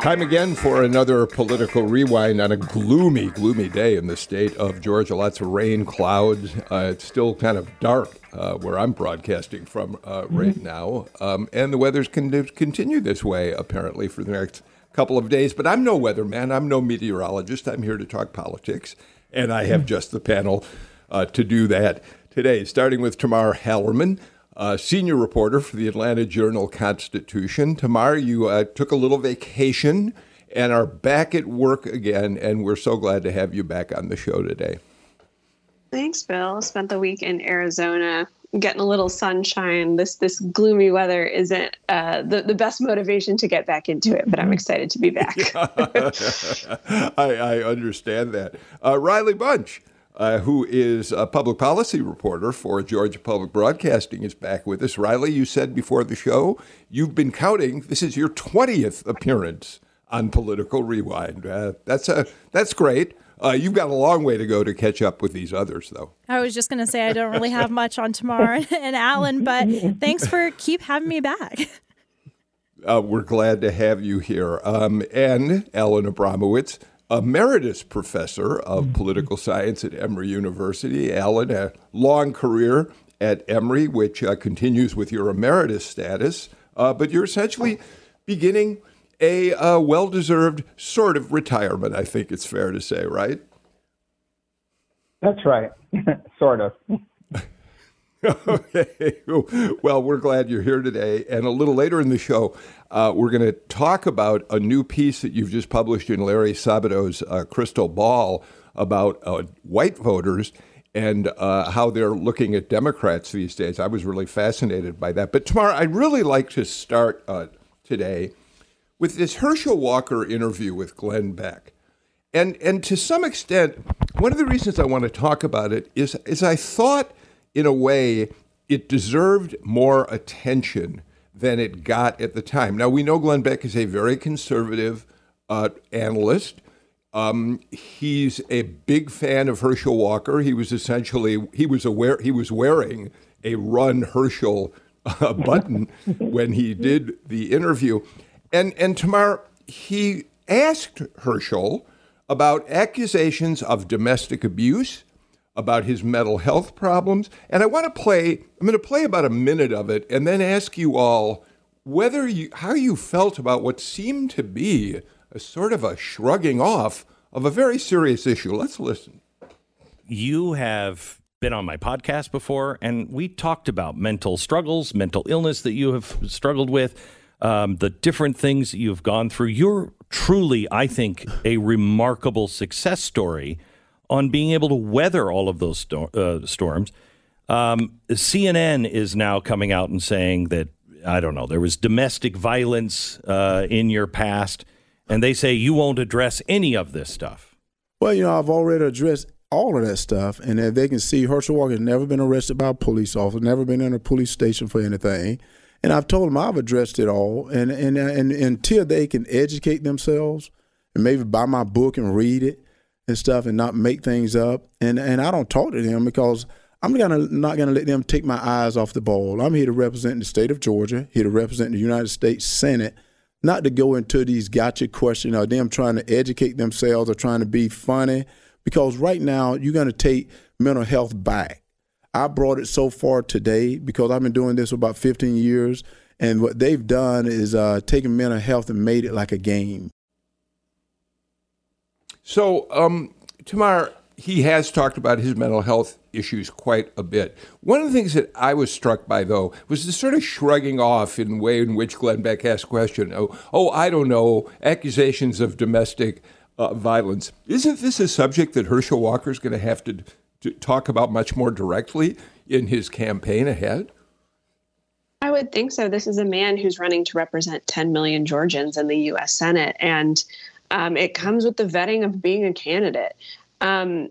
Time again for another political rewind on a gloomy, gloomy day in the state of Georgia. Lots of rain, clouds. Uh, it's still kind of dark uh, where I'm broadcasting from uh, right mm-hmm. now. Um, and the weather's going to continue this way, apparently, for the next couple of days. But I'm no weatherman. I'm no meteorologist. I'm here to talk politics. And I have mm. just the panel uh, to do that today, starting with Tamar Hallerman uh, senior reporter for the Atlanta Journal Constitution. Tamar, you uh, took a little vacation and are back at work again, and we're so glad to have you back on the show today. Thanks, Bill. Spent the week in Arizona getting a little sunshine. This this gloomy weather isn't uh, the the best motivation to get back into it, but I'm excited to be back. I, I, understand that. Uh, Riley Bunch, uh, who is a public policy reporter for Georgia Public Broadcasting, is back with us. Riley, you said before the show you've been counting. This is your 20th appearance on Political Rewind. Uh, that's a that's great. Uh, you've got a long way to go to catch up with these others, though. I was just going to say I don't really have much on Tamar and Alan, but thanks for keep having me back. Uh, we're glad to have you here. Um, and Alan Abramowitz, emeritus professor of mm-hmm. political science at Emory University. Alan, a long career at Emory, which uh, continues with your emeritus status, uh, but you're essentially beginning a uh, well deserved sort of retirement, I think it's fair to say, right? That's right, sort of. okay. Well, we're glad you're here today. And a little later in the show, uh, we're going to talk about a new piece that you've just published in Larry Sabato's uh, Crystal Ball about uh, white voters and uh, how they're looking at Democrats these days. I was really fascinated by that. But tomorrow, I'd really like to start uh, today with this Herschel Walker interview with Glenn Beck. And, and to some extent, one of the reasons I want to talk about it is, is I thought – in a way, it deserved more attention than it got at the time. Now, we know Glenn Beck is a very conservative uh, analyst. Um, he's a big fan of Herschel Walker. He was essentially he was aware he was wearing a Run Herschel uh, button when he did the interview, and and Tamar he asked Herschel about accusations of domestic abuse about his mental health problems. And I want to play, I'm going to play about a minute of it and then ask you all whether you, how you felt about what seemed to be a sort of a shrugging off of a very serious issue. Let's listen. You have been on my podcast before, and we talked about mental struggles, mental illness that you have struggled with, um, the different things that you've gone through. You're truly, I think, a remarkable success story on being able to weather all of those uh, storms. Um, CNN is now coming out and saying that I don't know there was domestic violence uh, in your past, and they say you won't address any of this stuff. Well, you know, I've already addressed all of that stuff, and if they can see Herschel Walker has never been arrested by a police officer, never been in a police station for anything, and I've told them I've addressed it all, and and and, and until they can educate themselves and maybe buy my book and read it and stuff and not make things up. And and I don't talk to them because I'm gonna not gonna let them take my eyes off the ball. I'm here to represent the state of Georgia, here to represent the United States Senate, not to go into these gotcha questions or them trying to educate themselves or trying to be funny. Because right now you're gonna take mental health back. I brought it so far today because I've been doing this for about 15 years, and what they've done is uh, taken mental health and made it like a game. So, um, Tamar, he has talked about his mental health issues quite a bit. One of the things that I was struck by, though, was the sort of shrugging off in the way in which Glenn Beck asked question. Oh, oh I don't know, accusations of domestic uh, violence. Isn't this a subject that Herschel Walker is going to have to, to talk about much more directly in his campaign ahead? I would think so. This is a man who's running to represent 10 million Georgians in the U.S. Senate. And um, it comes with the vetting of being a candidate. Um,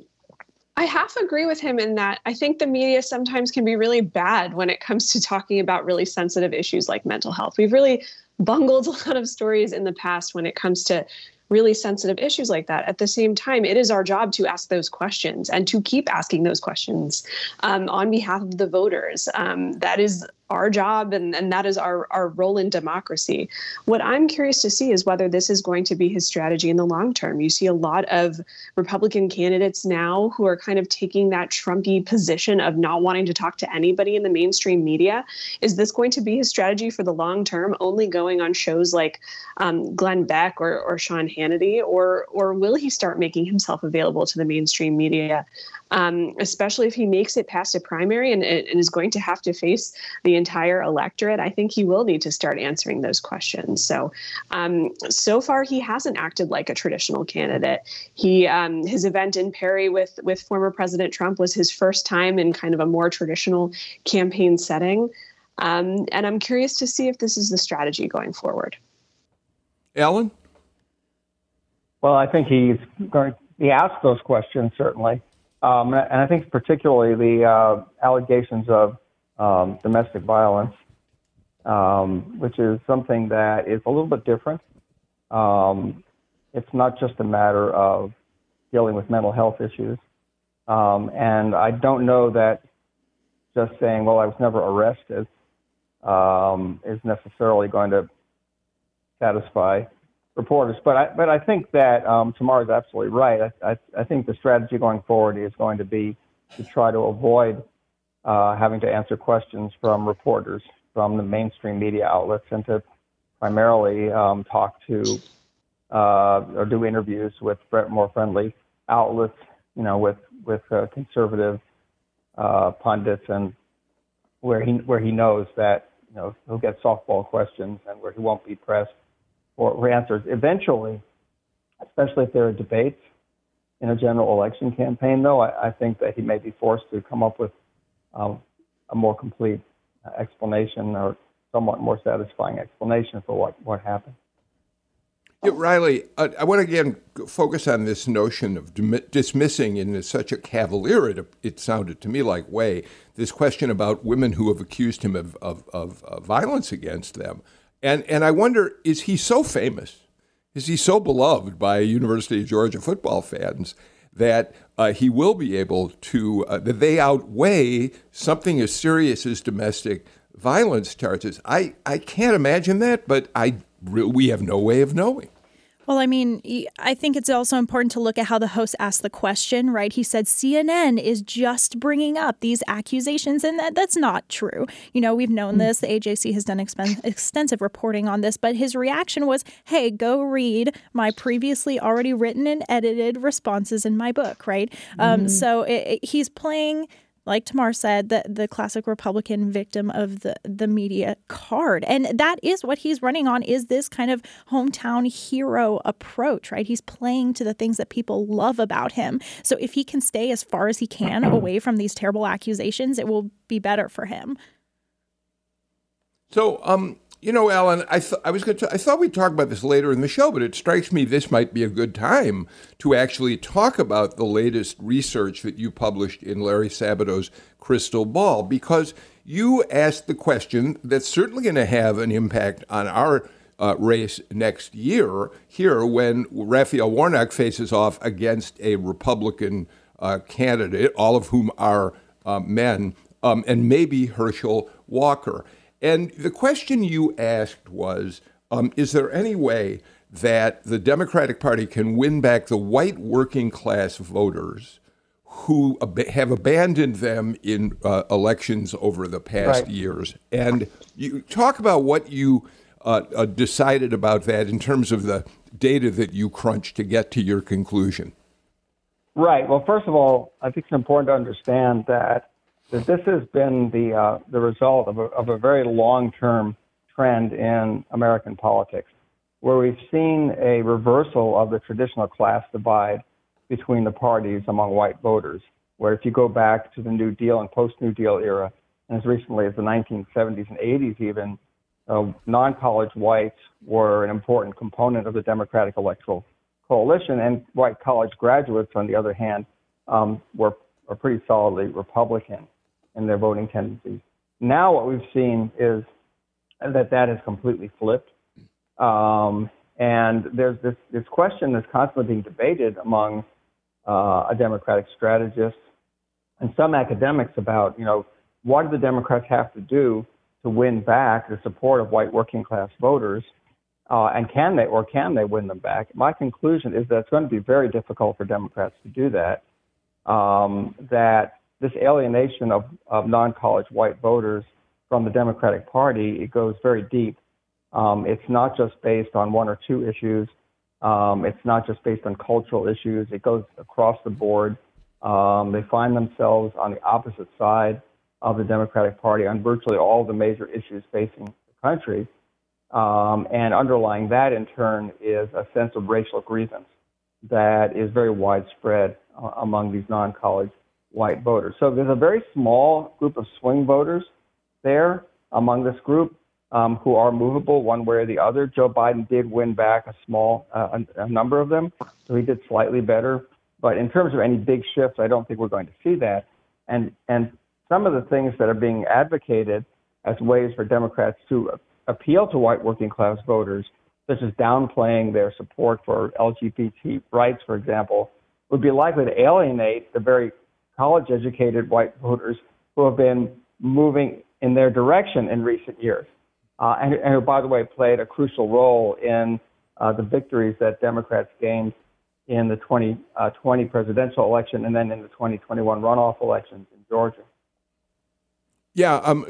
I half agree with him in that I think the media sometimes can be really bad when it comes to talking about really sensitive issues like mental health. We've really bungled a lot of stories in the past when it comes to really sensitive issues like that. At the same time, it is our job to ask those questions and to keep asking those questions um, on behalf of the voters. Um, that is our job and, and that is our, our role in democracy. What I'm curious to see is whether this is going to be his strategy in the long term. You see a lot of Republican candidates now who are kind of taking that Trumpy position of not wanting to talk to anybody in the mainstream media. Is this going to be his strategy for the long term, only going on shows like um, Glenn Beck or, or Sean Hannity, or or will he start making himself available to the mainstream media? um, especially if he makes it past a primary and, and, is going to have to face the entire electorate, I think he will need to start answering those questions. So, um, so far he hasn't acted like a traditional candidate. He um, his event in Perry with with former President Trump was his first time in kind of a more traditional campaign setting, um, and I'm curious to see if this is the strategy going forward. Alan. Well, I think he's going. He asked those questions certainly. Um, and I think particularly the uh, allegations of um, domestic violence, um, which is something that is a little bit different. Um, it's not just a matter of dealing with mental health issues. Um, and I don't know that just saying, well, I was never arrested um, is necessarily going to satisfy reporters. But I, but I think that um, Tamar is absolutely right. I, I, I, think the strategy going forward is going to be to try to avoid uh, having to answer questions from reporters from the mainstream media outlets and to primarily um, talk to uh, or do interviews with more friendly outlets, you know, with with uh, conservative uh, pundits and where he where he knows that you know he'll get softball questions and where he won't be pressed or answers. Eventually, especially if there are debates in a general election campaign, though, I, I think that he may be forced to come up with um, a more complete explanation or somewhat more satisfying explanation for what, what happened. Yeah, Riley, I, I want to again focus on this notion of dismissing in such a cavalier, it, it, sounded to me like, way, this question about women who have accused him of, of, of, of violence against them. And and I wonder, is he so famous? Is he so beloved by University of Georgia football fans that uh, he will be able to uh, that they outweigh something as serious as domestic violence charges? I I can't imagine that, but I we have no way of knowing. Well, I mean, I think it's also important to look at how the host asked the question, right? He said CNN is just bringing up these accusations, and that, that's not true. You know, we've known hmm. this. The AJC has done expen- extensive reporting on this, but his reaction was, hey, go read my previously already written and edited responses in my book, right? Mm-hmm. Um, so it, it, he's playing like Tamar said, the, the classic Republican victim of the, the media card. And that is what he's running on is this kind of hometown hero approach, right? He's playing to the things that people love about him. So if he can stay as far as he can away from these terrible accusations, it will be better for him. So, um, you know, Alan, I, th- I was going to. I thought we'd talk about this later in the show, but it strikes me this might be a good time to actually talk about the latest research that you published in Larry Sabato's Crystal Ball, because you asked the question that's certainly going to have an impact on our uh, race next year here when Raphael Warnock faces off against a Republican uh, candidate, all of whom are uh, men, um, and maybe Herschel Walker. And the question you asked was um, Is there any way that the Democratic Party can win back the white working class voters who ab- have abandoned them in uh, elections over the past right. years? And you talk about what you uh, uh, decided about that in terms of the data that you crunched to get to your conclusion. Right. Well, first of all, I think it's important to understand that that this has been the uh, the result of a, of a very long term trend in American politics, where we've seen a reversal of the traditional class divide between the parties among white voters. Where if you go back to the New Deal and post New Deal era, and as recently as the 1970s and 80s, even uh, non college whites were an important component of the Democratic electoral coalition, and white college graduates, on the other hand, um, were are pretty solidly Republican in their voting tendencies. Now, what we've seen is that that has completely flipped, um, and there's this this question that's constantly being debated among uh, a Democratic strategist and some academics about, you know, what do the Democrats have to do to win back the support of white working class voters? Uh, and can they or can they win them back? My conclusion is that it's going to be very difficult for Democrats to do that. Um, that this alienation of, of non-college white voters from the Democratic Party it goes very deep. Um, it's not just based on one or two issues. Um, it's not just based on cultural issues. It goes across the board. Um, they find themselves on the opposite side of the Democratic Party on virtually all the major issues facing the country. Um, and underlying that, in turn, is a sense of racial grievance that is very widespread uh, among these non college white voters. So there's a very small group of swing voters there among this group um, who are movable one way or the other. Joe Biden did win back a small uh, a, number of them, so he did slightly better. But in terms of any big shifts, I don't think we're going to see that. And and some of the things that are being advocated as ways for Democrats to appeal to white working class voters, such as downplaying their support for LGBT rights, for example, would be likely to alienate the very college educated white voters who have been moving in their direction in recent years. Uh, and, and, who, by the way, played a crucial role in uh, the victories that Democrats gained in the 2020 uh, presidential election and then in the 2021 runoff elections in Georgia. Yeah, um,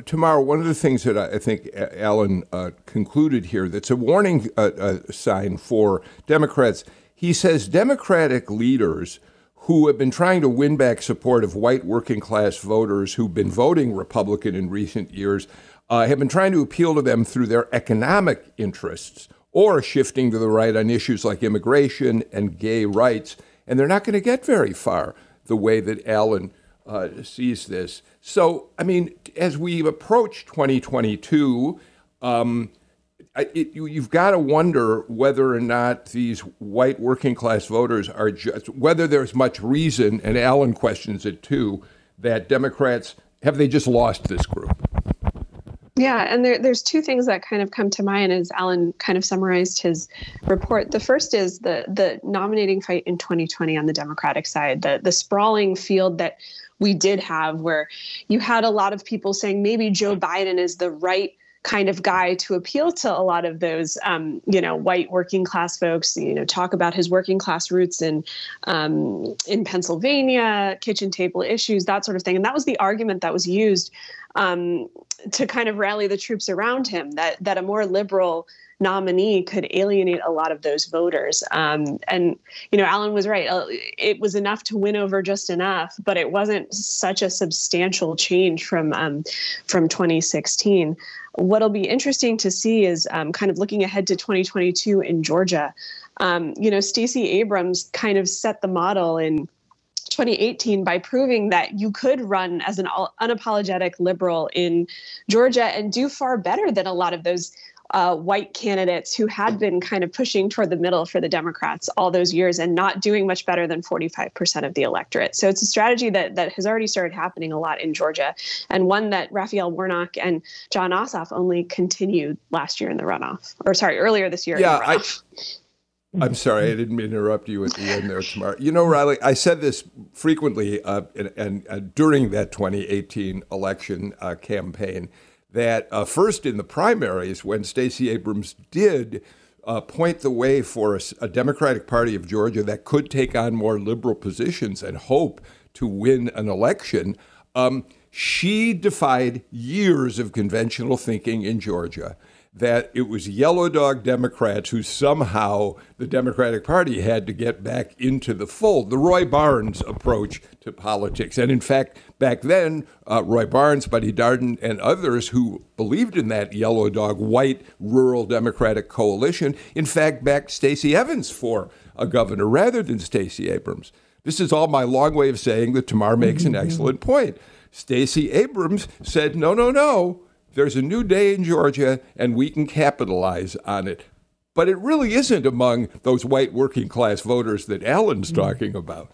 one of the things that I, think Alan uh, concluded here that's a warning uh, uh, sign for Democrats. He says Democratic leaders who have been trying to win back support of white working class voters who've been voting Republican in recent years uh, have been trying to appeal to them through their economic interests or shifting to the right on issues like immigration and gay rights. And they're not going to get very far the way that Alan uh, sees this. So, I mean, as we approach 2022, um, it, you, have got to wonder whether or not these white working class voters are just, whether there's much reason, and Alan questions it too, that Democrats have they just lost this group? Yeah, and there, there's two things that kind of come to mind as Alan kind of summarized his report. The first is the the nominating fight in 2020 on the Democratic side, the the sprawling field that we did have, where you had a lot of people saying maybe Joe Biden is the right kind of guy to appeal to a lot of those, um, you know, white working class folks. You know, talk about his working class roots in um, in Pennsylvania, kitchen table issues, that sort of thing. And that was the argument that was used um, to kind of rally the troops around him. That that a more liberal nominee could alienate a lot of those voters. Um, and, you know, Alan was right. Uh, it was enough to win over just enough, but it wasn't such a substantial change from um, from 2016. What'll be interesting to see is um, kind of looking ahead to 2022 in Georgia. Um, you know, Stacey Abrams kind of set the model in 2018 by proving that you could run as an unapologetic liberal in Georgia and do far better than a lot of those uh, white candidates who had been kind of pushing toward the middle for the Democrats all those years and not doing much better than 45% of the electorate. So it's a strategy that that has already started happening a lot in Georgia, and one that Raphael Warnock and Jon Ossoff only continued last year in the runoff, or sorry, earlier this year. Yeah, I. I'm sorry, I didn't interrupt you at the end there, Tamara. You know, Riley, I said this frequently, uh, and, and uh, during that 2018 election uh, campaign that uh, first in the primaries, when Stacey Abrams did uh, point the way for a, a, Democratic Party of Georgia that could take on more liberal positions and hope to win an election, um, she defied years of conventional thinking in Georgia that it was yellow dog Democrats who somehow the Democratic Party had to get back into the fold. The Roy Barnes approach to politics. And in fact, back then, uh, Roy Barnes, Buddy Darden, and others who believed in that yellow dog, white, rural Democratic coalition, in fact, backed Stacey Evans for a governor rather than Stacey Abrams. This is all my long way of saying that Tamar makes an excellent point. Stacey Abrams said, no, no, no there's a new day in Georgia, and we can capitalize on it. but it really isn't among those white working class voters that Alan's mm-hmm. talking about.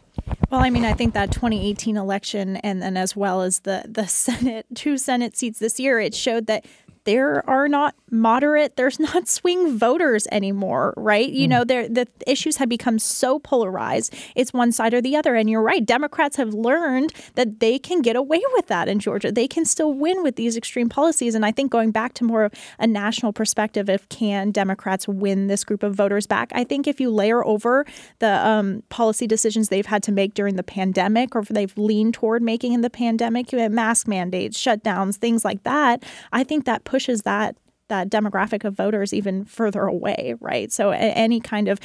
Well, I mean, I think that 2018 election and then as well as the the Senate two Senate seats this year, it showed that there are not moderate, there's not swing voters anymore, right? You mm. know, the issues have become so polarized. It's one side or the other. And you're right. Democrats have learned that they can get away with that in Georgia. They can still win with these extreme policies. And I think going back to more of a national perspective of can Democrats win this group of voters back, I think if you layer over the um, policy decisions they've had to make during the pandemic or they've leaned toward making in the pandemic, you have mask mandates, shutdowns, things like that, I think that pushes that that demographic of voters even further away, right? So any kind of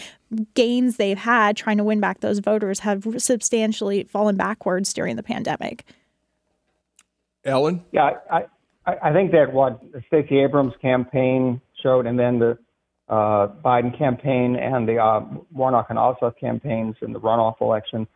gains they've had trying to win back those voters have substantially fallen backwards during the pandemic. Ellen? Yeah, I, I think that what Stacey Abrams' campaign showed, and then the uh, Biden campaign and the uh, Warnock and Ossoff campaigns in the runoff election,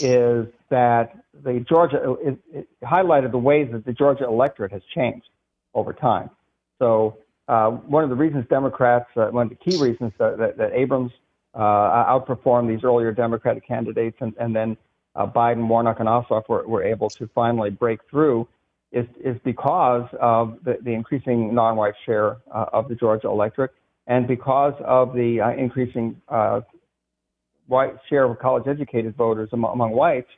is that the Georgia it, it highlighted the ways that the Georgia electorate has changed over time. So uh, one of the reasons Democrats, uh, one of the key reasons that, that, that Abrams uh, outperformed these earlier Democratic candidates, and, and then uh, Biden, Warnock, and Ossoff were, were able to finally break through, is, is because of the, the increasing non-white share uh, of the Georgia electorate, and because of the uh, increasing white share of college-educated voters among, among whites,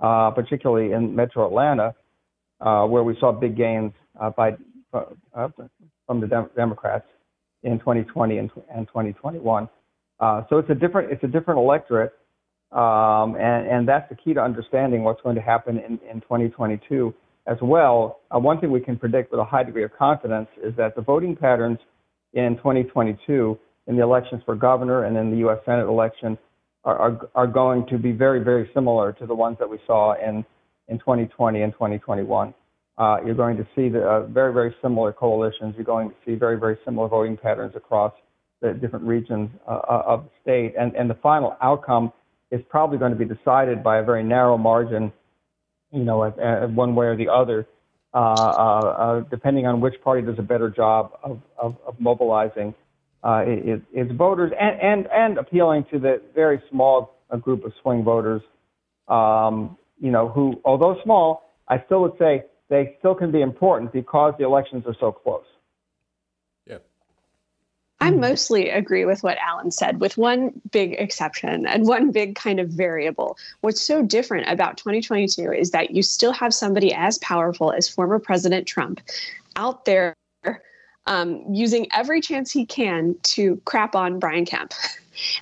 particularly in Metro Atlanta, where we saw big gains by uh, from the Dem- Democrats in 2020 and, and 2021. Uh, so it's a different it's a different electorate, um, and, and that's the key to understanding what's going to happen in, in 2022 as well. Uh, one thing we can predict with a high degree of confidence is that the voting patterns in 2022 in the elections for governor and in the U.S. Senate election are, are, are going to be very, very similar to the ones that we saw in, in 2020 and 2021 uh, you're going to see the, uh, very, very similar coalitions. You're going to see very, very similar voting patterns across the different regions uh, uh, of the state. And, and the final outcome is probably going to be decided by a very narrow margin, you know, at, at one way or the other, uh, uh, depending on which party does a better job of, of, of mobilizing its, its voters and, and, and appealing to the very small group of swing voters, um, you know, who, although small, I still would say they still can be important because the elections are so close. Yeah. I mostly agree with what Alan said, with one big exception and one big kind of variable. What's so different about 2022 is that you still have somebody as powerful as former President Trump out there um, using every chance he can to crap on Brian Kemp.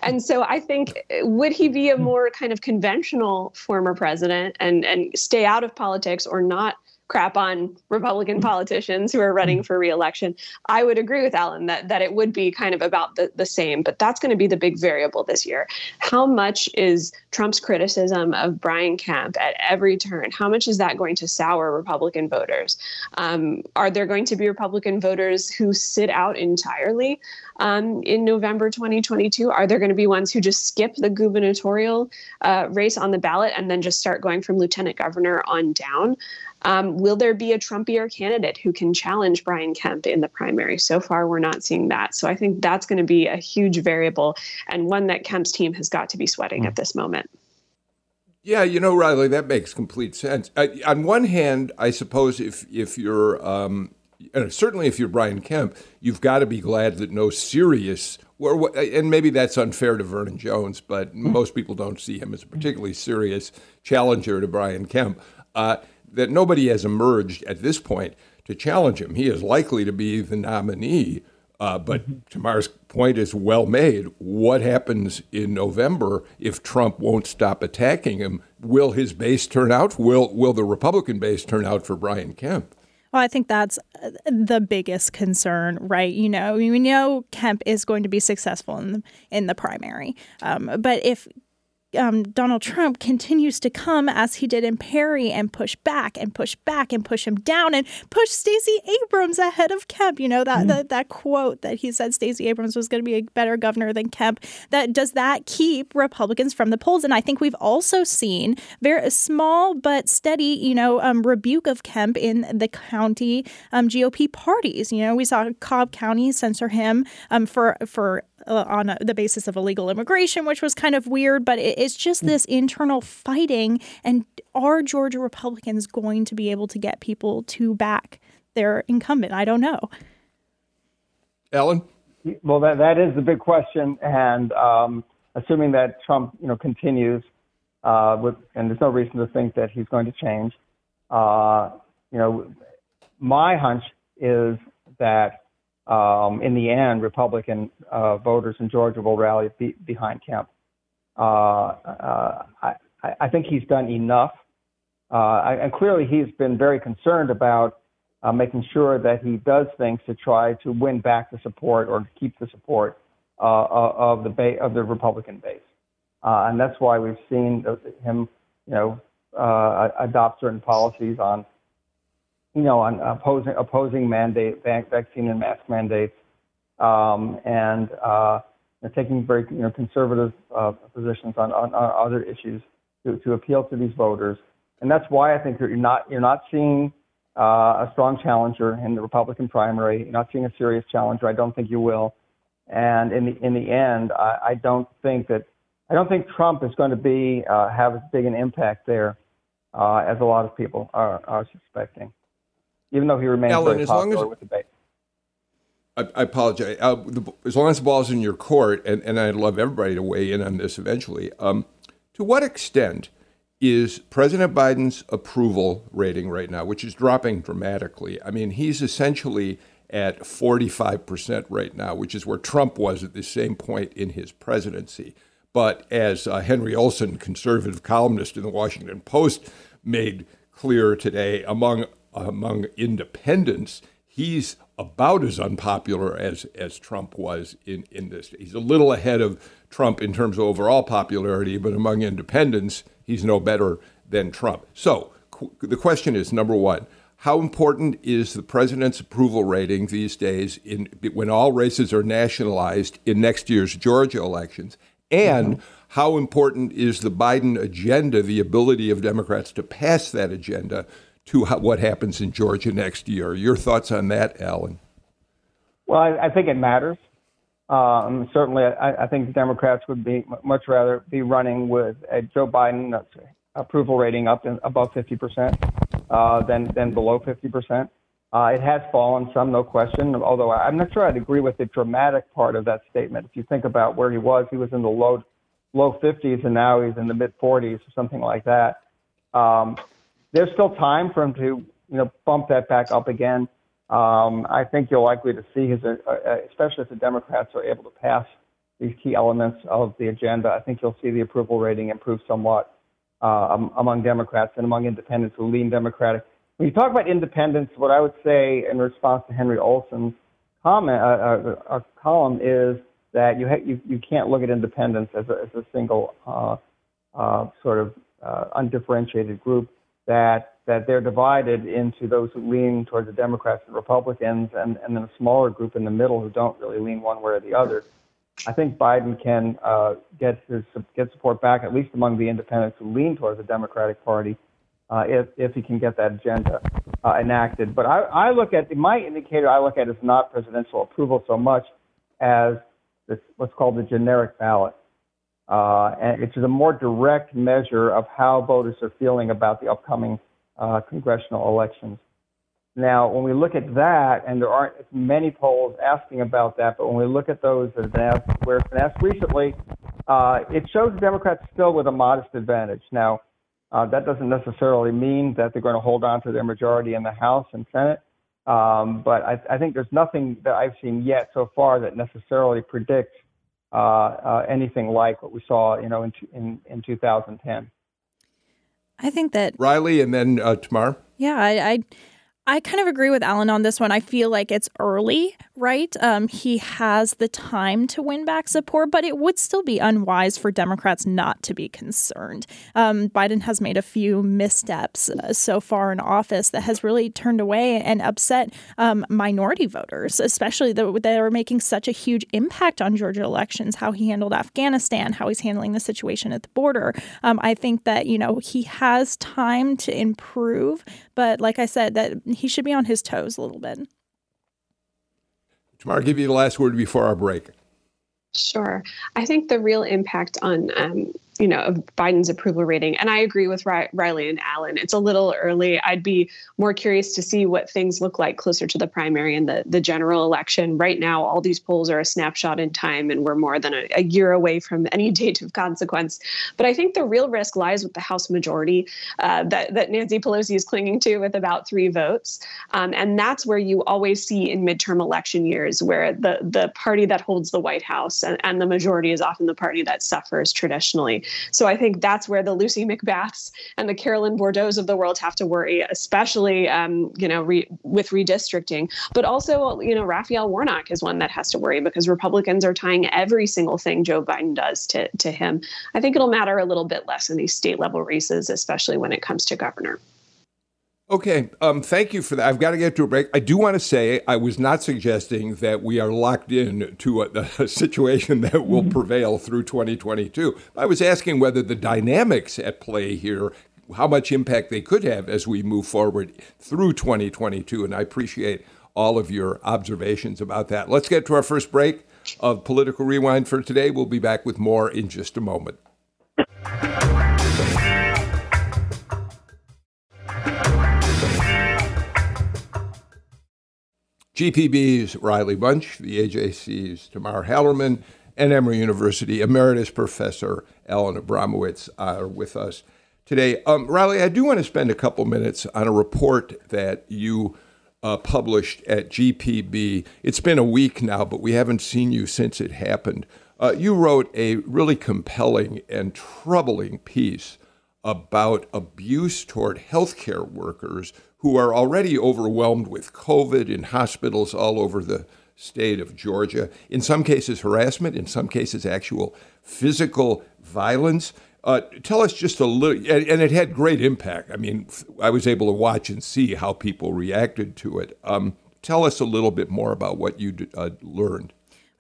And so I think would he be a more kind of conventional former president and and stay out of politics or not crap on Republican politicians who are running mm. for reelection. I would agree with Alan that that it would be kind of about the, the same, but that's going to be the big variable this year. How much is Trump's criticism of Brian Kemp at every turn? How much is that going to sour Republican voters? Um, are there going to be Republican voters who sit out entirely um, in November 2022? Are there going to be ones who just skip the gubernatorial uh, race on the ballot and then just start going from lieutenant governor on down? Um, will there be a Trumpier candidate who can challenge Brian Kemp in the primary? So far, we're not seeing that. So I think that's going to be a huge variable and one that Kemp's team has got to be sweating mm. at this moment. Yeah, you know, Riley, that makes complete sense. Uh, on one hand, I suppose if if you're um, certainly if you're Brian Kemp, you've got to be glad that no serious or and maybe that's unfair to Vernon Jones, but mm. most people don't see him as a particularly serious challenger to Brian Kemp. Uh, that nobody has emerged at this point to challenge him. He is likely to be the nominee. Uh, but mm-hmm. Tamar's point is well made. What happens in November if Trump won't stop attacking him? Will his base turn out? Will will the Republican base turn out for Brian Kemp? Well, I think that's uh, the biggest concern, right? You know, we know Kemp is going to be successful in the, in the primary, um, but if um, Donald Trump continues to come as he did in Perry and push back and push back and push him down and push Stacey Abrams ahead of Kemp. You know that mm. that, that quote that he said Stacey Abrams was going to be a better governor than Kemp. That does that keep Republicans from the polls? And I think we've also seen very small but steady, you know, um, rebuke of Kemp in the county um, GOP parties. You know, we saw Cobb County censor him um, for for uh, on a, the basis of illegal immigration, which was kind of weird. But it, it's just this internal fighting. And are Georgia Republicans going to be able to get people to back their incumbent? I don't know. Alan? Well, that, that is the big question. And um, assuming that Trump, you know, continues, uh, with, and there's no reason to think that he's going to change, uh, you know, my hunch is that um, in the end, Republican uh, voters in Georgia will rally be, behind Kemp. Uh, uh, I, I, think he's done enough, uh, and clearly he's been very concerned about uh, making sure that he does things to try to win back the support or keep the support uh, of the ba- of the Republican base, and that's why we've seen him, you know, adopt certain policies on you know, on opposing opposing mandate vaccine and mask mandates, um, and uh, taking very you know conservative uh, positions on, on, on, other issues to, to appeal to these voters. And that's why I think you're not you're not seeing uh, a strong challenger in the Republican primary. You're not seeing a serious challenger. I don't think you will. And in the in the end, I, I don't think that I don't think Trump is going to be uh, have as big an impact there uh, as a lot of people are, are suspecting even though he remains Ellen, very popular as, with the base. I, I apologize. Uh, the, as long as the ball's in your court, and, and I'd love everybody to weigh in on this eventually. Um, to what extent is President Biden's approval rating right now, which is dropping dramatically? I mean, he's essentially at 45% right now, which is where Trump was at the same point in his presidency. But as uh, Henry Olsen, conservative columnist in the Washington Post, made clear today, among among independents, he's about as unpopular as, as Trump was in, in this. He's a little ahead of Trump in terms of overall popularity, but among independents, he's no better than Trump. So qu- the question is number one, how important is the president's approval rating these days in when all races are nationalized in next year's Georgia elections? And mm-hmm. how important is the Biden agenda, the ability of Democrats to pass that agenda to what happens in Georgia next year. Your thoughts on that, Alan? Well, I, I think it matters. Um, certainly, I, I, think the Democrats would be much rather be running with a Joe Biden approval rating up in, above 50 percent uh, than than below 50 percent. Uh, it has fallen some, no question. Although I'm not sure I'd agree with the dramatic part of that statement. If you think about where he was, he was in the low low 50s, and now he's in the mid 40s or something like that. Um, there's still time for him to, you know, bump that back up again. Um, I think you're likely to see his, uh, uh, especially if the Democrats are able to pass these key elements of the agenda. I think you'll see the approval rating improve somewhat uh, among Democrats and among independents who lean Democratic. When you talk about independents, what I would say in response to Henry Olsen's comment, uh, uh, column is that you, ha- you you can't look at independents as a, as a single uh, uh, sort of uh, undifferentiated group that that they're divided into those who lean towards the Democrats and Republicans, and, and then a smaller group in the middle who don't really lean one way or the other. I think Biden can uh, get his get support back, at least among the independents who lean towards the Democratic Party, uh, if if he can get that agenda uh, enacted. But I, I look at my indicator. I look at is not presidential approval so much as this what's called the generic ballot uh, and it's a more direct measure of how voters are feeling about the upcoming uh, congressional elections. Now, when we look at that, and there aren't many polls asking about that, but when we look at those that have been asked, where it's been asked recently, uh, it shows the Democrats still with a modest advantage. Now, uh, that doesn't necessarily mean that they're going to hold on to their majority in the House and Senate, um, but I, I think there's nothing that I've seen yet so far that necessarily predicts anything like what we saw, you know, in in, in 2010. I think that Riley and then uh, Tamar. Yeah, I, I I kind of agree with Alan on this one. I feel like it's early, right? Um, he has the time to win back support, but it would still be unwise for Democrats not to be concerned. Um, Biden has made a few missteps uh, so far in office that has really turned away and upset um, minority voters, especially the, that are making such a huge impact on Georgia elections. How he handled Afghanistan, how he's handling the situation at the border. Um, I think that you know he has time to improve, but like I said, that he should be on his toes a little bit. Tamar, I'll give you the last word before our break. Sure. I think the real impact on um, you know, of Biden's approval rating. And I agree with Riley and Alan. It's a little early. I'd be more curious to see what things look like closer to the primary and the, the general election. Right now, all these polls are a snapshot in time, and we're more than a, a year away from any date of consequence. But I think the real risk lies with the House majority uh, that, that Nancy Pelosi is clinging to with about three votes. Um, and that's where you always see in midterm election years, where the, the party that holds the White House and, and the majority is often the party that suffers traditionally. So I think that's where the Lucy McBaths and the Carolyn Bourdeauxs of the world have to worry, especially um, you know re- with redistricting. But also, you know, Raphael Warnock is one that has to worry because Republicans are tying every single thing Joe Biden does to to him. I think it'll matter a little bit less in these state level races, especially when it comes to governor. Okay, um, thank you for that. I've got to get to a break. I do want to say I was not suggesting that we are locked in to a, a situation that will mm-hmm. prevail through 2022. I was asking whether the dynamics at play here, how much impact they could have as we move forward through 2022, and I appreciate all of your observations about that. Let's get to our first break of Political Rewind for today. We'll be back with more in just a moment. GPB's Riley Bunch, the AJC's Tamar Hallerman, and Emory University Emeritus Professor Alan Abramowitz are with us today. Um, Riley, I do want to spend a couple minutes on a report that you uh, published at GPB. It's been a week now, but we haven't seen you since it happened. Uh, you wrote a really compelling and troubling piece about abuse toward healthcare workers who are already overwhelmed with COVID in hospitals all over the state of Georgia. In some cases, harassment, in some cases, actual physical violence. Uh, tell us just a little, and, and, it had great impact. I mean, I was able to watch and see how people reacted to it. Um, tell us a little bit more about what you uh, learned.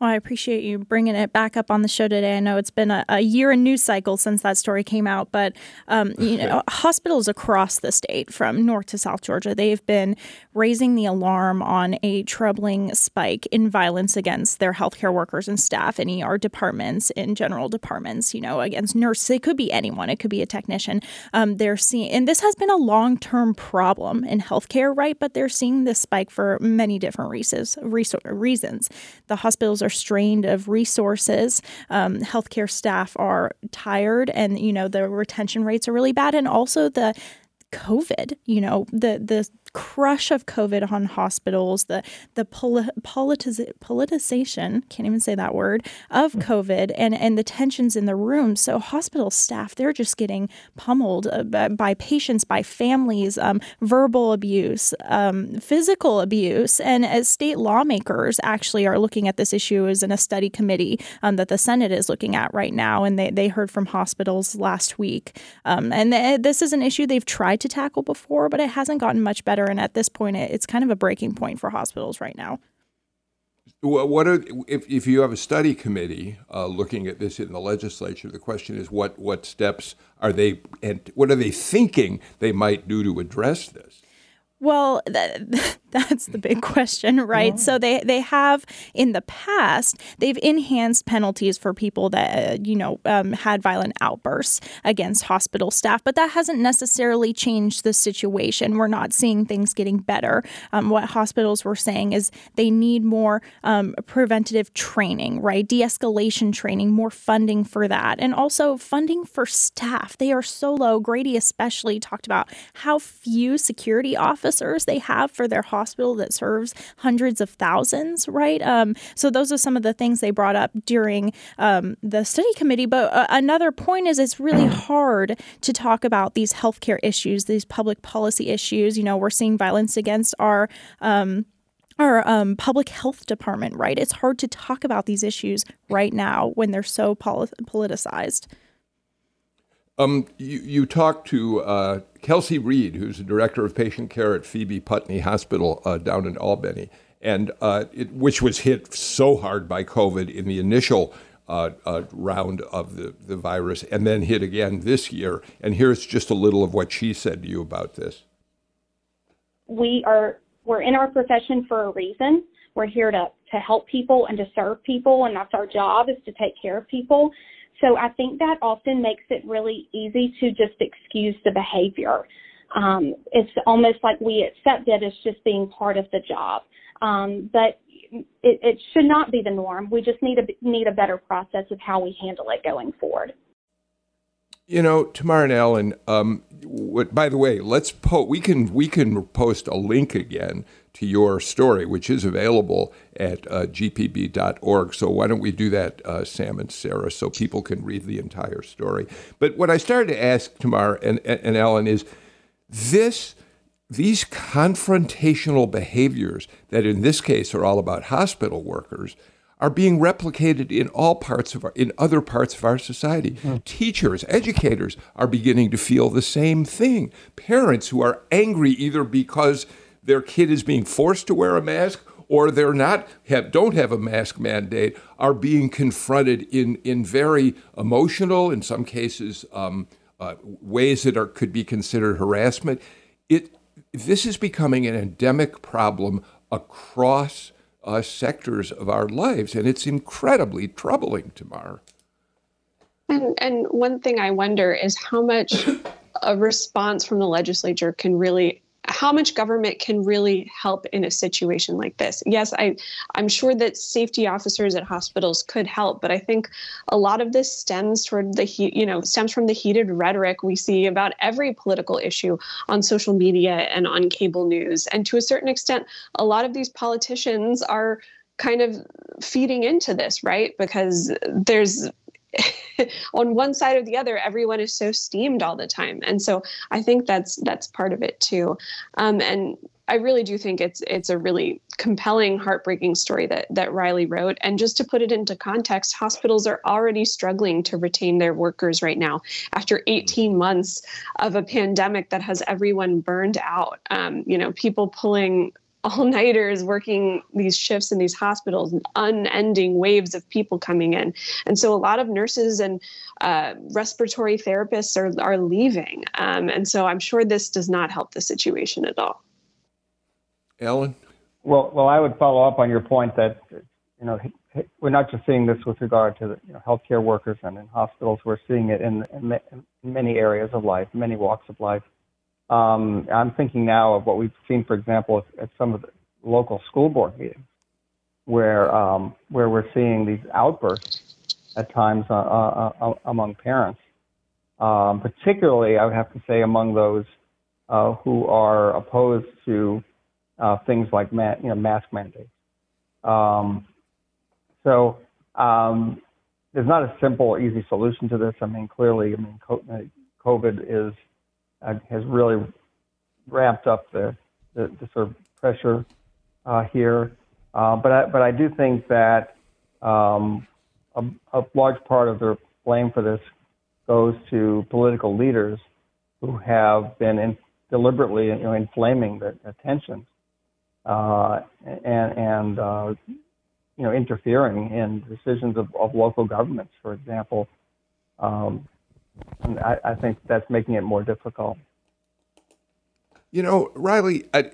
Well, I appreciate you bringing it back up on the show today. I know it's been a, a year and news cycle since that story came out, but um, you know, hospitals across the state, from north to south Georgia, they've been raising the alarm on a troubling spike in violence against their healthcare workers and staff in ER departments, in general departments. You know, against nurses. It could be anyone. It could be a technician. Um, they're seeing, and this has been a long-term problem in healthcare, right? But they're seeing this spike for many different reasons. Reasons. The hospitals are strained of resources. Um, healthcare staff are tired, and you know the retention rates are really bad, and also the COVID, you know, the the crush of COVID on hospitals, the the poli- politiz- politicization, can't even say that word, of mm. COVID and, and the tensions in the room. So hospital staff, they're just getting pummeled uh, by patients, by families, um, verbal abuse, um, physical abuse. And as state lawmakers actually are looking at this issue as in a study committee um, that the Senate is looking at right now. And they, they heard from hospitals last week. Um, and th- this is an issue they've tried to tackle before, but it hasn't gotten much better better. And at this point, it's kind of a breaking point for hospitals right now. what are if, if you have a study committee uh, looking at this in the legislature? The question is what what steps are they and what are they thinking they might do to address this? Well, that, that's the big question, right? Yeah. So they they have in the past they've enhanced penalties for people that uh, you know um, had violent outbursts against hospital staff, but that hasn't necessarily changed the situation. We're not seeing things getting better. Um, what hospitals were saying is they need more um, preventative training, right? De-escalation training, more funding for that, and also funding for staff. They are so low. Grady especially talked about how few security officers they have for their hospital that serves hundreds of thousands, right? Um, so those are some of the things they brought up during um, the study committee. But uh, another point is it's really hard to talk about these healthcare issues, these public policy issues. You know, we're seeing violence against our um, our um, public health department, right? It's hard to talk about these issues right now when they're so poli- politicized. Um, you, you talked to uh, Kelsey Reed, who's the director of patient care at Phoebe Putney Hospital uh, down in Albany, and uh, it, which was hit so hard by COVID in the initial uh, uh, round of the, the virus, and then hit again this year. And here's just a little of what she said to you about this. We are we're in our profession for a reason. We're here to to help people and to serve people, and that's our job is to take care of people. So I think that often makes it really easy to just excuse the behavior. Um, it's almost like we accept it as just being part of the job. Um, but it, it should not be the norm. We just need a need a better process of how we handle it going forward. You know, Tamar and Alan. Um, what, by the way, let's po- we can we can post a link again to your story, which is available at uh, gpb.org. So why don't we do that, uh, Sam and Sarah, so people can read the entire story? But what I started to ask Tamar and, and, and Alan is this these confrontational behaviors that in this case are all about hospital workers are being replicated in all parts of our in other parts of our society. Mm-hmm. Teachers, educators are beginning to feel the same thing. Parents who are angry either because their kid is being forced to wear a mask or they're not have don't have a mask mandate are being confronted in in very emotional in some cases um, uh, ways that are could be considered harassment it this is becoming an endemic problem across uh, sectors of our lives, and it's incredibly troubling, Tamar. And and one thing I wonder is how much a response from the legislature can really how much government can really help in a situation like this. Yes, I, I'm sure that safety officers at hospitals could help, but I think a lot of this stems toward the heat, you know, stems from the heated rhetoric we see about every political issue on social media and on cable news. And to a certain extent, a lot of these politicians are kind of feeding into this, right? Because there's on one side or the other, everyone is so steamed all the time, and so I think that's that's part of it too. Um, and I really do think it's it's a really compelling, heartbreaking story that that Riley wrote. And just to put it into context, hospitals are already struggling to retain their workers right now after 18 months of a pandemic that has everyone burned out. Um, you know, people pulling all nighters working these shifts in these hospitals and unending waves of people coming in. And so a lot of nurses and uh, respiratory therapists are, are leaving. Um, and so I'm sure this does not help the situation at all. Alan? Well, well, I would follow up on your point that, you know, we're not just seeing this with regard to the, you know, healthcare workers and in hospitals. We're seeing it in, in, in many areas of life, many walks of life. Um, I'm thinking now of what we've seen, for example, at, some of the local school board meetings, where um, where we're seeing these outbursts at times uh, uh, uh, among parents, um, particularly I would have to say among those uh, who are opposed to uh, things like ma- you know mask mandates. Um, so um, there's not a simple, easy solution to this. I mean, clearly, I mean, COVID is uh, has really ramped up the, the, the sort of pressure uh, here. Uh, but I, but I do think that um, a, a, large part of the blame for this goes to political leaders who have been in, deliberately you know, inflaming the, tensions uh, and, and uh, you know interfering in decisions of, of local governments, for example. Um, and I, I think that's making it more difficult. You know, Riley, I,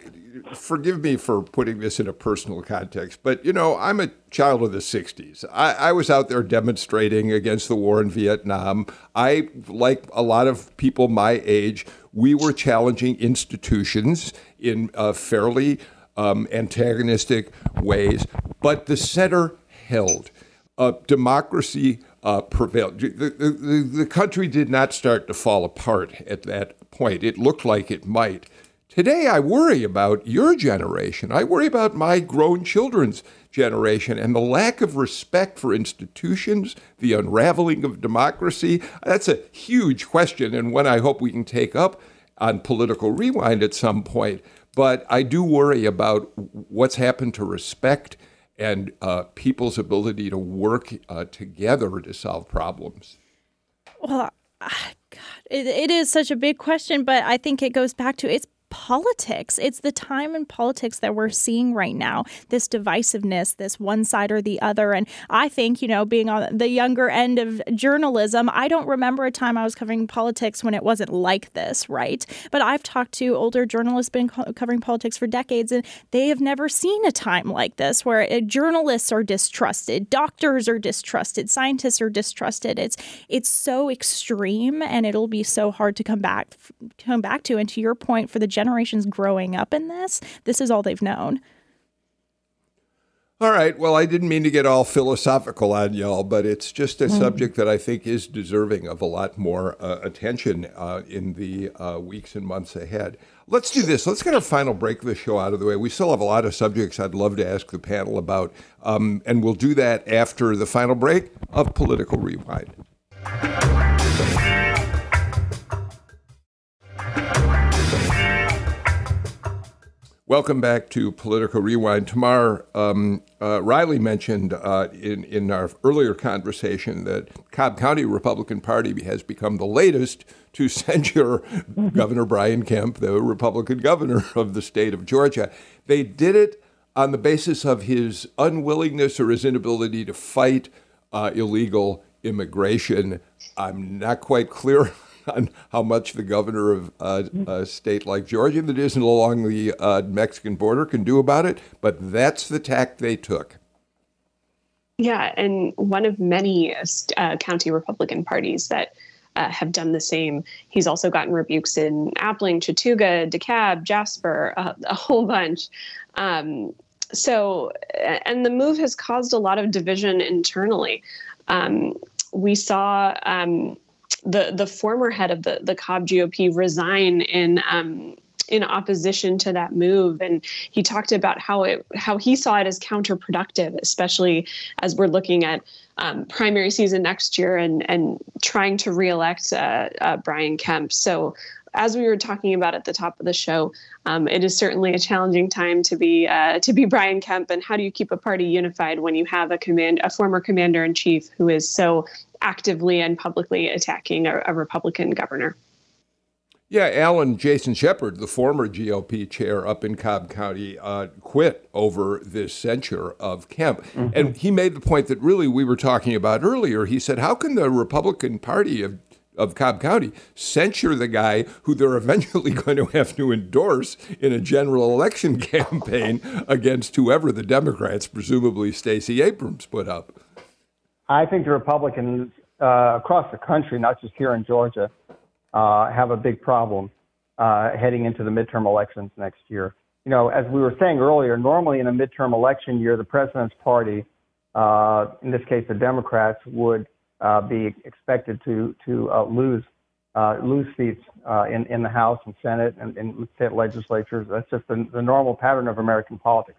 forgive me for putting this in a personal context, but you know, I'm a child of the 60s. I, I, was out there demonstrating against the war in Vietnam. I, like a lot of people my age, we were challenging institutions in uh, fairly um, antagonistic ways, but the center held. Uh, democracy uh, prevailed. The, the, the country did not start to fall apart at that point. It looked like it might. Today, I worry about your generation. I worry about my grown children's generation and the lack of respect for institutions, the unraveling of democracy. That's a huge question and one I hope we can take up on Political Rewind at some point. But I do worry about what's happened to respect and uh, people's ability to work uh, together to solve problems. Well, God, it, it is such a big question, but I think it goes back to it's politics. It's the time in politics that we're seeing right now this divisiveness, this one side or the other. And I think, you know, being on the younger end of journalism, I don't remember a time I was covering politics when it wasn't like this, right? But I've talked to older journalists, been covering politics for decades, and they have never seen a time like this where uh, journalists are distrusted, doctors are distrusted, scientists are distrusted. It's it's so extreme, and it'll be so hard to come back come back to. And to your point, for the generations growing up in this, this is all they've known. All right. Well, I didn't mean to get all philosophical on y'all, but it's just a mm. subject that I think is deserving of a lot more uh, attention uh, in the uh, weeks and months ahead. Let's do this. Let's get our final break of the show out of the way. We still have a lot of subjects I'd love to ask the panel about, um, and we'll do that after the final break of Political Rewind. Welcome back to Political Rewind. Tamar, um, uh, Riley mentioned uh, in, in our earlier conversation that Cobb County Republican Party has become the latest to censure Governor Brian Kemp, the Republican governor of the state of Georgia. They did it on the basis of his unwillingness or his inability to fight uh, illegal immigration. I'm not quite clear on how much the governor of uh, a state like Georgia that isn't along the uh, Mexican border can do about it, but that's the tack they took. Yeah, and one of many uh, county Republican parties that uh, have done the same. He's also gotten rebukes in Appling, Chattooga, DeKalb, Jasper, a whole bunch. Um, so, and the move has caused a lot of division internally. Um, we saw um, the the former head of the the Cobb GOP resign in um, in opposition to that move, and he talked about how it how he saw it as counterproductive, especially as we're looking at um, primary season next year and and trying to reelect uh, uh, Brian Kemp. So as we were talking about at the top of the show, um, it is certainly a challenging time to be uh, to be Brian Kemp. And how do you keep a party unified when you have a command, a former commander in chief who is so actively and publicly attacking a, a Republican governor? Yeah, Alan Jason Shepherd, the former GOP chair up in Cobb County, uh, quit over this censure of Kemp. Mm-hmm. And he made the point that really we were talking about earlier. He said, How can the Republican Party have of Cobb County censure the guy who they're eventually going to have to endorse in a general election campaign against whoever the Democrats, presumably Stacey Abrams, put up. I think the Republicans uh, across the country, not just here in Georgia, uh, have a big problem uh, heading into the midterm elections next year. You know, as we were saying earlier, normally in a midterm election year, the president's party, uh, in this case the Democrats, would be expected to to uh, lose uh, lose seats uh, in in the House and Senate and in state legislatures. That's just the, the normal pattern of American politics.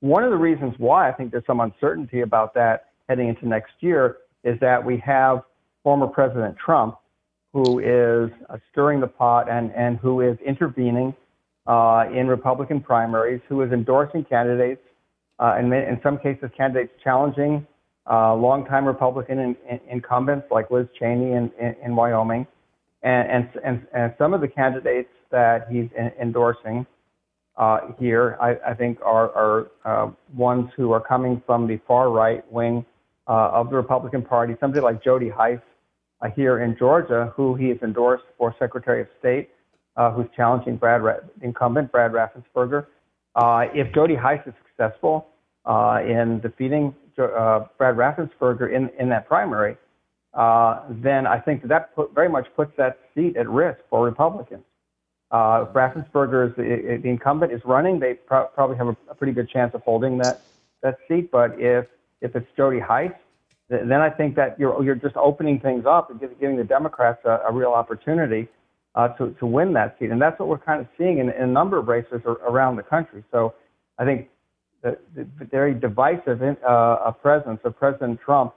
One of the reasons why I think there's some uncertainty about that heading into next year is that we have former President Trump, who is uh, stirring the pot and and who is intervening uh, in Republican primaries, who is endorsing candidates, and in some cases candidates challenging uh, longtime Republican in, in, incumbents like Liz Cheney in, in, in Wyoming, and, and, and, and, some of the candidates that he's endorsing uh, here, I, I, think, are, are uh, ones who are coming from the far right wing uh, of the Republican Party. Somebody like Jody Hice uh, here in Georgia, who he has endorsed for Secretary of State, uh, who's challenging Brad incumbent Brad Raffensperger. if Jody Hice is successful in defeating uh, Brad Raffensperger in, in that primary, uh, then I think that, put, very much puts that seat at risk for Republicans. Uh, if Raffensperger is the, the incumbent is running, they pro- probably have a, a, pretty good chance of holding that that seat. But if if it's Jody Hice, then I think that you're you're just opening things up and giving the Democrats a, a real opportunity uh, to to win that seat, and that's what we're kind of seeing in, in a number of races around the country. So I think the, the very divisive in, uh, presence of President Trump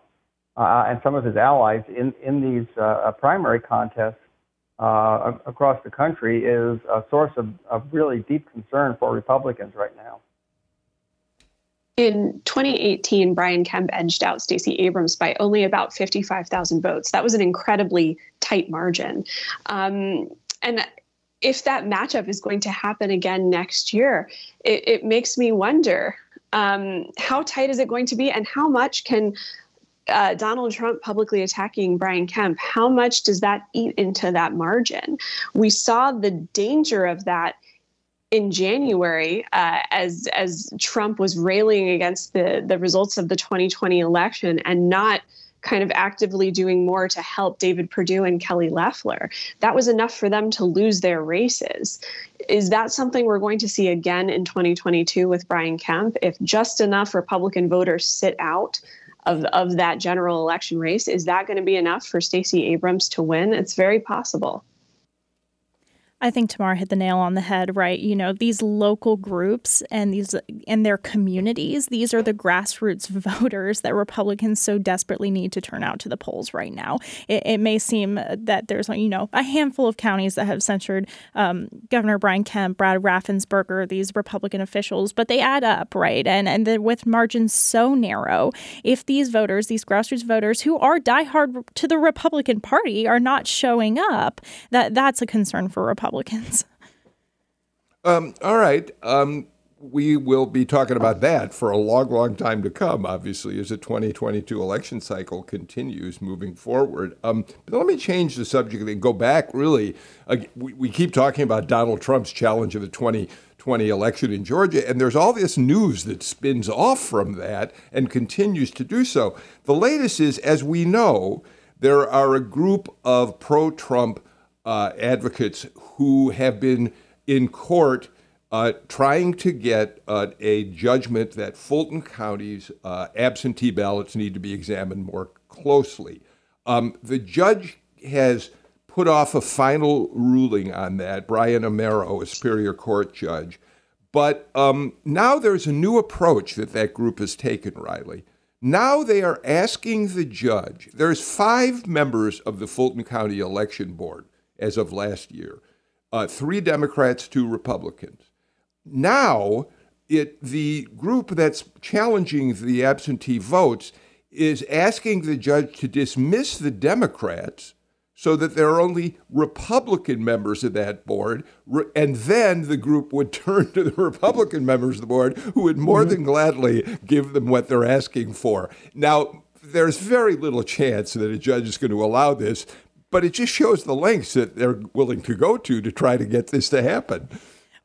uh, and some of his allies in, in these uh, uh primary contests uh, across the country is a source of, of really deep concern for Republicans right now. In 2018, Brian Kemp edged out Stacey Abrams by only about 55,000 votes. That was an incredibly tight margin. Um, and if that matchup is going to happen again next year, it, it makes me wonder um, how tight is it going to be and how much can uh, Donald Trump publicly attacking Brian Kemp, how much does that eat into that margin? We saw the danger of that in January uh, as as Trump was railing against the the results of the 2020 election and not kind of actively doing more to help David Perdue and Kelly Loeffler. That was enough for them to lose their races. Is that something we're going to see again in 2022 with Brian Kemp? If just enough Republican voters sit out of, of that general election race, is that going to be enough for Stacey Abrams to win? It's very possible. I think Tamar hit the nail on the head, right? You know, these local groups and these and their communities, these are the grassroots voters that Republicans so desperately need to turn out to the polls right now. It, it may seem that there's, you know, a handful of counties that have censured um, Governor Brian Kemp, Brad Raffensperger, these Republican officials, but they add up, right? And and with margins so narrow, if these voters, these grassroots voters who are diehard to the Republican Party, are not showing up, that that's a concern for Republicans. Republicans. Um, all right. Um, we will be talking about that for a long, long time to come, obviously, as the 2022 election cycle continues moving forward. Um, but let me change the subject and go back, really. Uh, we, we keep talking about Donald Trump's challenge of the 2020 election in Georgia, and there's all this news that spins off from that and continues to do so. The latest is, as we know, there are a group of pro Trump uh, advocates who have been in court uh, trying to get uh, a judgment that Fulton County's uh, absentee ballots need to be examined more closely. Um, the judge has put off a final ruling on that, Brian Amero, a Superior Court judge. But um, now there's a new approach that that group has taken, Riley. Now they are asking the judge, there's five members of the Fulton County Election Board as of last year. Uh, three Democrats, two Republicans. Now, it the group that's challenging the absentee votes is asking the judge to dismiss the Democrats so that there are only Republican members of that board. And then the group would turn to the Republican members of the board who would more mm-hmm. than gladly give them what they're asking for. Now, there's very little chance that a judge is going to allow this but it just shows the lengths that they're willing to go to to try to get this to happen.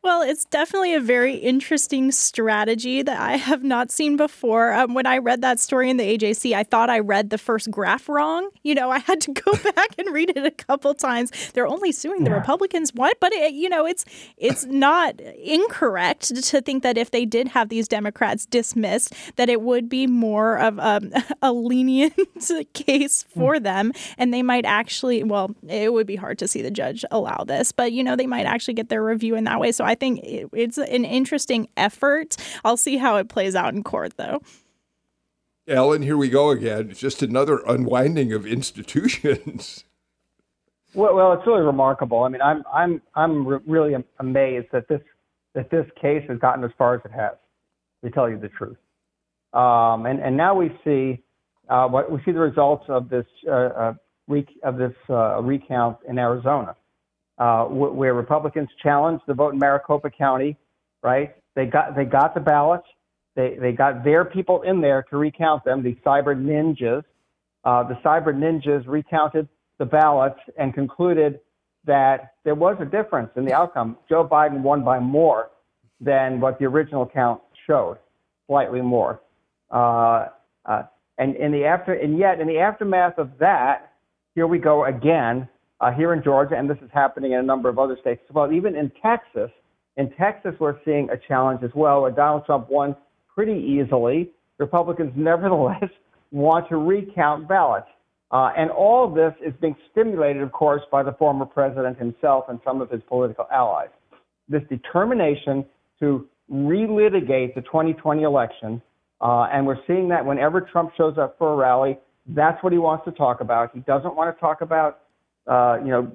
Well, it's definitely a very interesting strategy that I have not seen before. Um, when I read that story in the AJC, I thought I read the first graph wrong. You know, I had to go back and read it a couple times. They're only suing the Republicans. What? But it, you know, it's it's not incorrect to think that if they did have these Democrats dismissed, that it would be more of um, a lenient case for them, and they might actually. Well, it would be hard to see the judge allow this, but you know, they might actually get their review in that way. So I I think it's an interesting effort. I'll see how it plays out in court, though. Alan, here we go again. It's just another unwinding of institutions. Well, well, it's really remarkable. I mean, I'm I'm I'm re- really amazed that this that this case has gotten as far as it has. To tell you the truth, um, and and now we see uh, what we see the results of this uh, uh, re- of this uh, recount in Arizona uh, where Republicans challenged the vote in Maricopa County, right? They got they got the ballots. They they got their people in there to recount them. The cyber ninjas, uh, the cyber ninjas recounted the ballots and concluded that there was a difference in the outcome. Joe Biden won by more than what the original count showed, slightly more. Uh, uh, and in the after and yet in the aftermath of that, here we go again uh, here in Georgia, and this is happening in a number of other states as well. Even in Texas, in Texas, we're seeing a challenge as well, where Donald Trump won pretty easily. Republicans, nevertheless, want to recount ballots. Uh, and all of this is being stimulated, of course, by the former president himself and some of his political allies. This determination to relitigate the 2020 election, uh, and we're seeing that whenever Trump shows up for a rally, that's what he wants to talk about. He doesn't want to talk about uh, you know,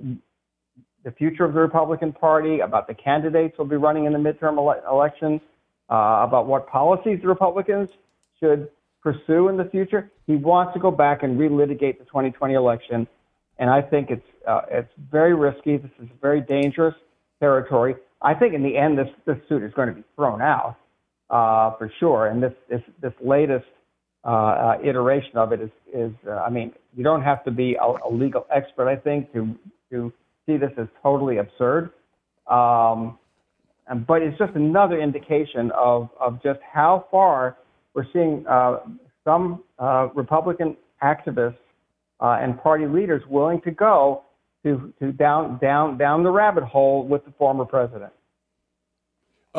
the future of the Republican Party, about the candidates who'll be running in the midterm ele- elections, uh, about what policies the Republicans should pursue in the future. He wants to go back and relitigate the 2020 election, and I think it's uh, it's very risky. This is very dangerous. territory. I think in the end, this this suit is going to be thrown out uh, for sure. And this this this latest uh, uh, iteration of it is is uh, I mean, you don't have to be a, a, legal expert, I think, to to see this as totally absurd. Um, and, but it's just another indication of of just how far we're seeing uh, some uh, Republican activists uh and party leaders willing to go to, to down, down, down the rabbit hole with the former president.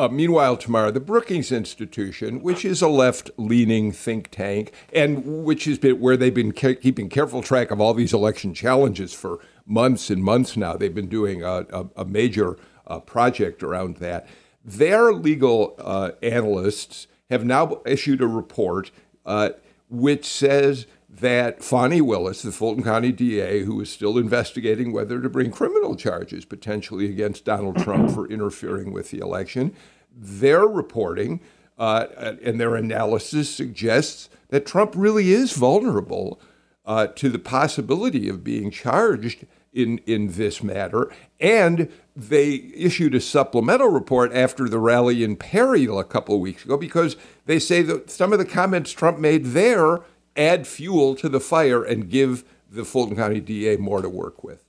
Uh, meanwhile, tomorrow, the Brookings Institution, which is a left-leaning think tank, and which has been where they've been ke- keeping careful track of all these election challenges for months and months now. They've been doing a, a, a major uh, project around that. Their legal uh, analysts have now issued a report uh, which says that Fani Willis, the Fulton County DA, who is still investigating whether to bring criminal charges potentially against Donald Trump for interfering with the election, their reporting uh, and their analysis suggests that Trump really is vulnerable uh, to the possibility of being charged in, in this matter. And they issued a supplemental report after the rally in Perry a couple of weeks ago because they say that some of the comments Trump made there add fuel to the fire and give the Fulton County DA more to work with.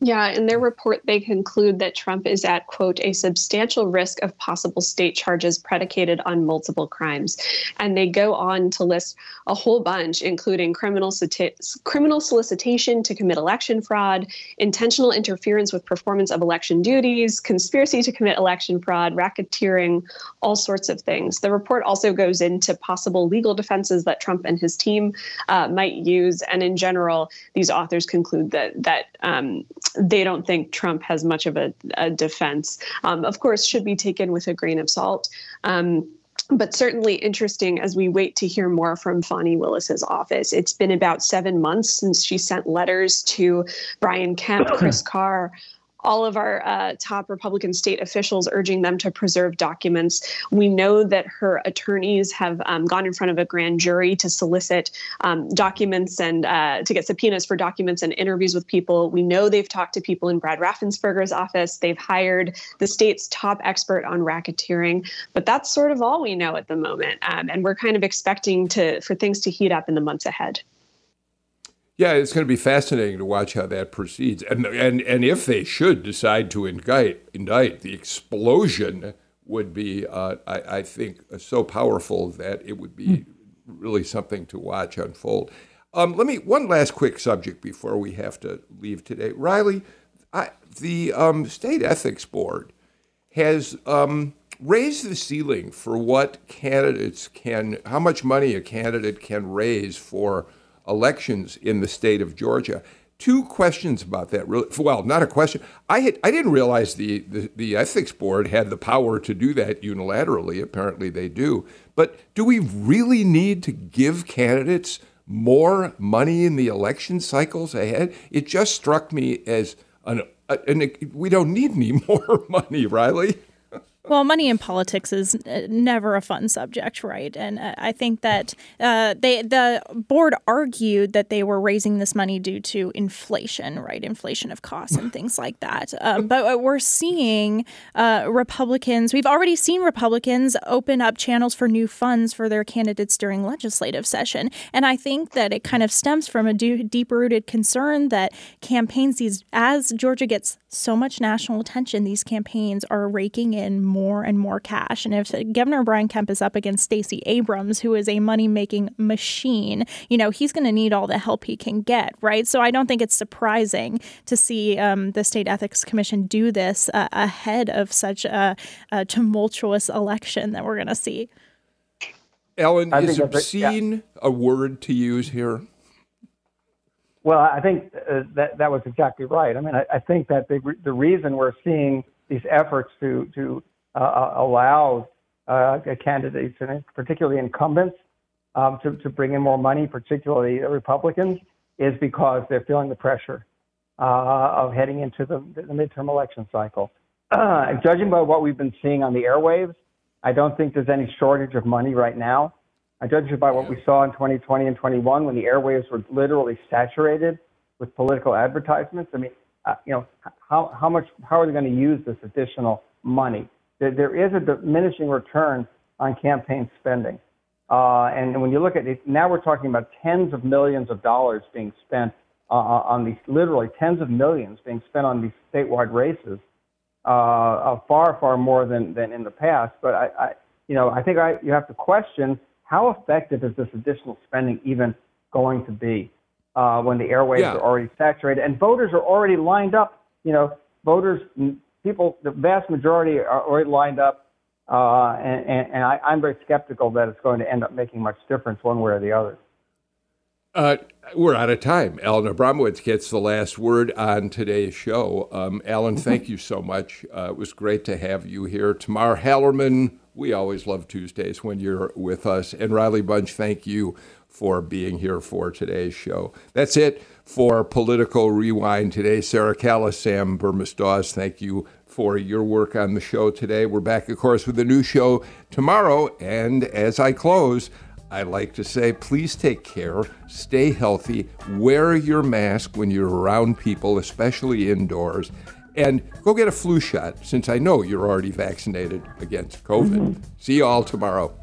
Yeah, in their report, they conclude that Trump is at, quote, a substantial risk of possible state charges predicated on multiple crimes. And they go on to list a whole bunch, including criminal, criminal solicitation to commit election fraud, intentional interference with performance of election duties, conspiracy to commit election fraud, racketeering, all sorts of things. The report also goes into possible legal defenses that Trump and his team uh, might use. And in general, these authors conclude that, that um, they don't think Trump has much of a, a defense. Um, of course, should be taken with a grain of salt. Um, but certainly interesting as we wait to hear more from Fani Willis's office. It's been about seven months since she sent letters to Brian Kemp, Chris Carr, all of our uh, top Republican state officials urging them to preserve documents. We know that her attorneys have um, gone in front of a grand jury to solicit um, documents and uh, to get subpoenas for documents and interviews with people. We know they've talked to people in Brad Raffensperger's office. They've hired the state's top expert on racketeering, but that's sort of all we know at the moment. Um, and we're kind of expecting to for things to heat up in the months ahead. Yeah, it's going to be fascinating to watch how that proceeds, and and and if they should decide to indict, indict, the explosion would be, uh, I, I, think, so powerful that it would be really something to watch unfold. Um, let me one last quick subject before we have to leave today, Riley. I, the um, state ethics board has um, raised the ceiling for what candidates can, how much money a candidate can raise for elections in the state of Georgia. Two questions about that. Well, not a question. I had, I didn't realize the, the, the ethics board had the power to do that unilaterally. Apparently, they do. But do we really need to give candidates more money in the election cycles ahead? It just struck me as an, an we don't need any more money, Riley. Well, money in politics is uh, never a fun subject, right? And uh, I think that uh, they the board argued that they were raising this money due to inflation, right? Inflation of costs and things like that. Um, but we're seeing uh, Republicans. We've already seen Republicans open up channels for new funds for their candidates during legislative session, and I think that it kind of stems from a deep-rooted concern that campaigns, these as Georgia gets so much national attention, these campaigns are raking in more more and more cash. And if Governor Brian Kemp is up against Stacey Abrams, who is a money making machine, you know, he's going to need all the help he can get, right? So I don't think it's surprising to see um, the State Ethics Commission do this uh, ahead of such a, a, tumultuous election that we're going to see. Alan, I is obscene yeah. a word to use here? Well, I think uh, that that was exactly right. I mean, I, I think that the, the reason we're seeing these efforts to to uh, uh, allow uh, candidates, and particularly incumbents, um, to, to bring in more money, particularly Republicans, is because they're feeling the pressure uh, of heading into the, the midterm election cycle. Uh, judging by what we've been seeing on the airwaves, I don't think there's any shortage of money right now. I judge it by what we saw in 2020 and 21 when the airwaves were literally saturated with political advertisements. I mean, uh, you know, how, how much, how are they going to use this additional money? There, there is a diminishing return on campaign spending. Uh, and when you look at it, now we're talking about tens of millions of dollars being spent uh, uh on these, literally tens of millions being spent on these statewide races, uh, far, far more than, than in the past. But I, I you know, I think I, you have to question how effective is this additional spending even going to be uh, when the airwaves yeah. are already saturated and voters are already lined up. You know, voters, people, the vast majority are already lined up uh, and, and, and I, am very skeptical that it's going to end up making much difference one way or the other. Uh, we're out of time. Alan Abramowitz gets the last word on today's show. Um, Alan, thank you so much. Uh, it was great to have you here. Tamar Hallerman, we always love Tuesdays when you're with us. And Riley Bunch, thank you for being here for today's show. That's it for Political Rewind today. Sarah Callis, Sam Bermas-Dawes, thank you for your work on the show today. We're back, of course, with a new show tomorrow. And as I close, I like to say, please take care, stay healthy, wear your mask when you're around people, especially indoors, and go get a flu shot since I know you're already vaccinated against COVID. Mm-hmm. See you all tomorrow.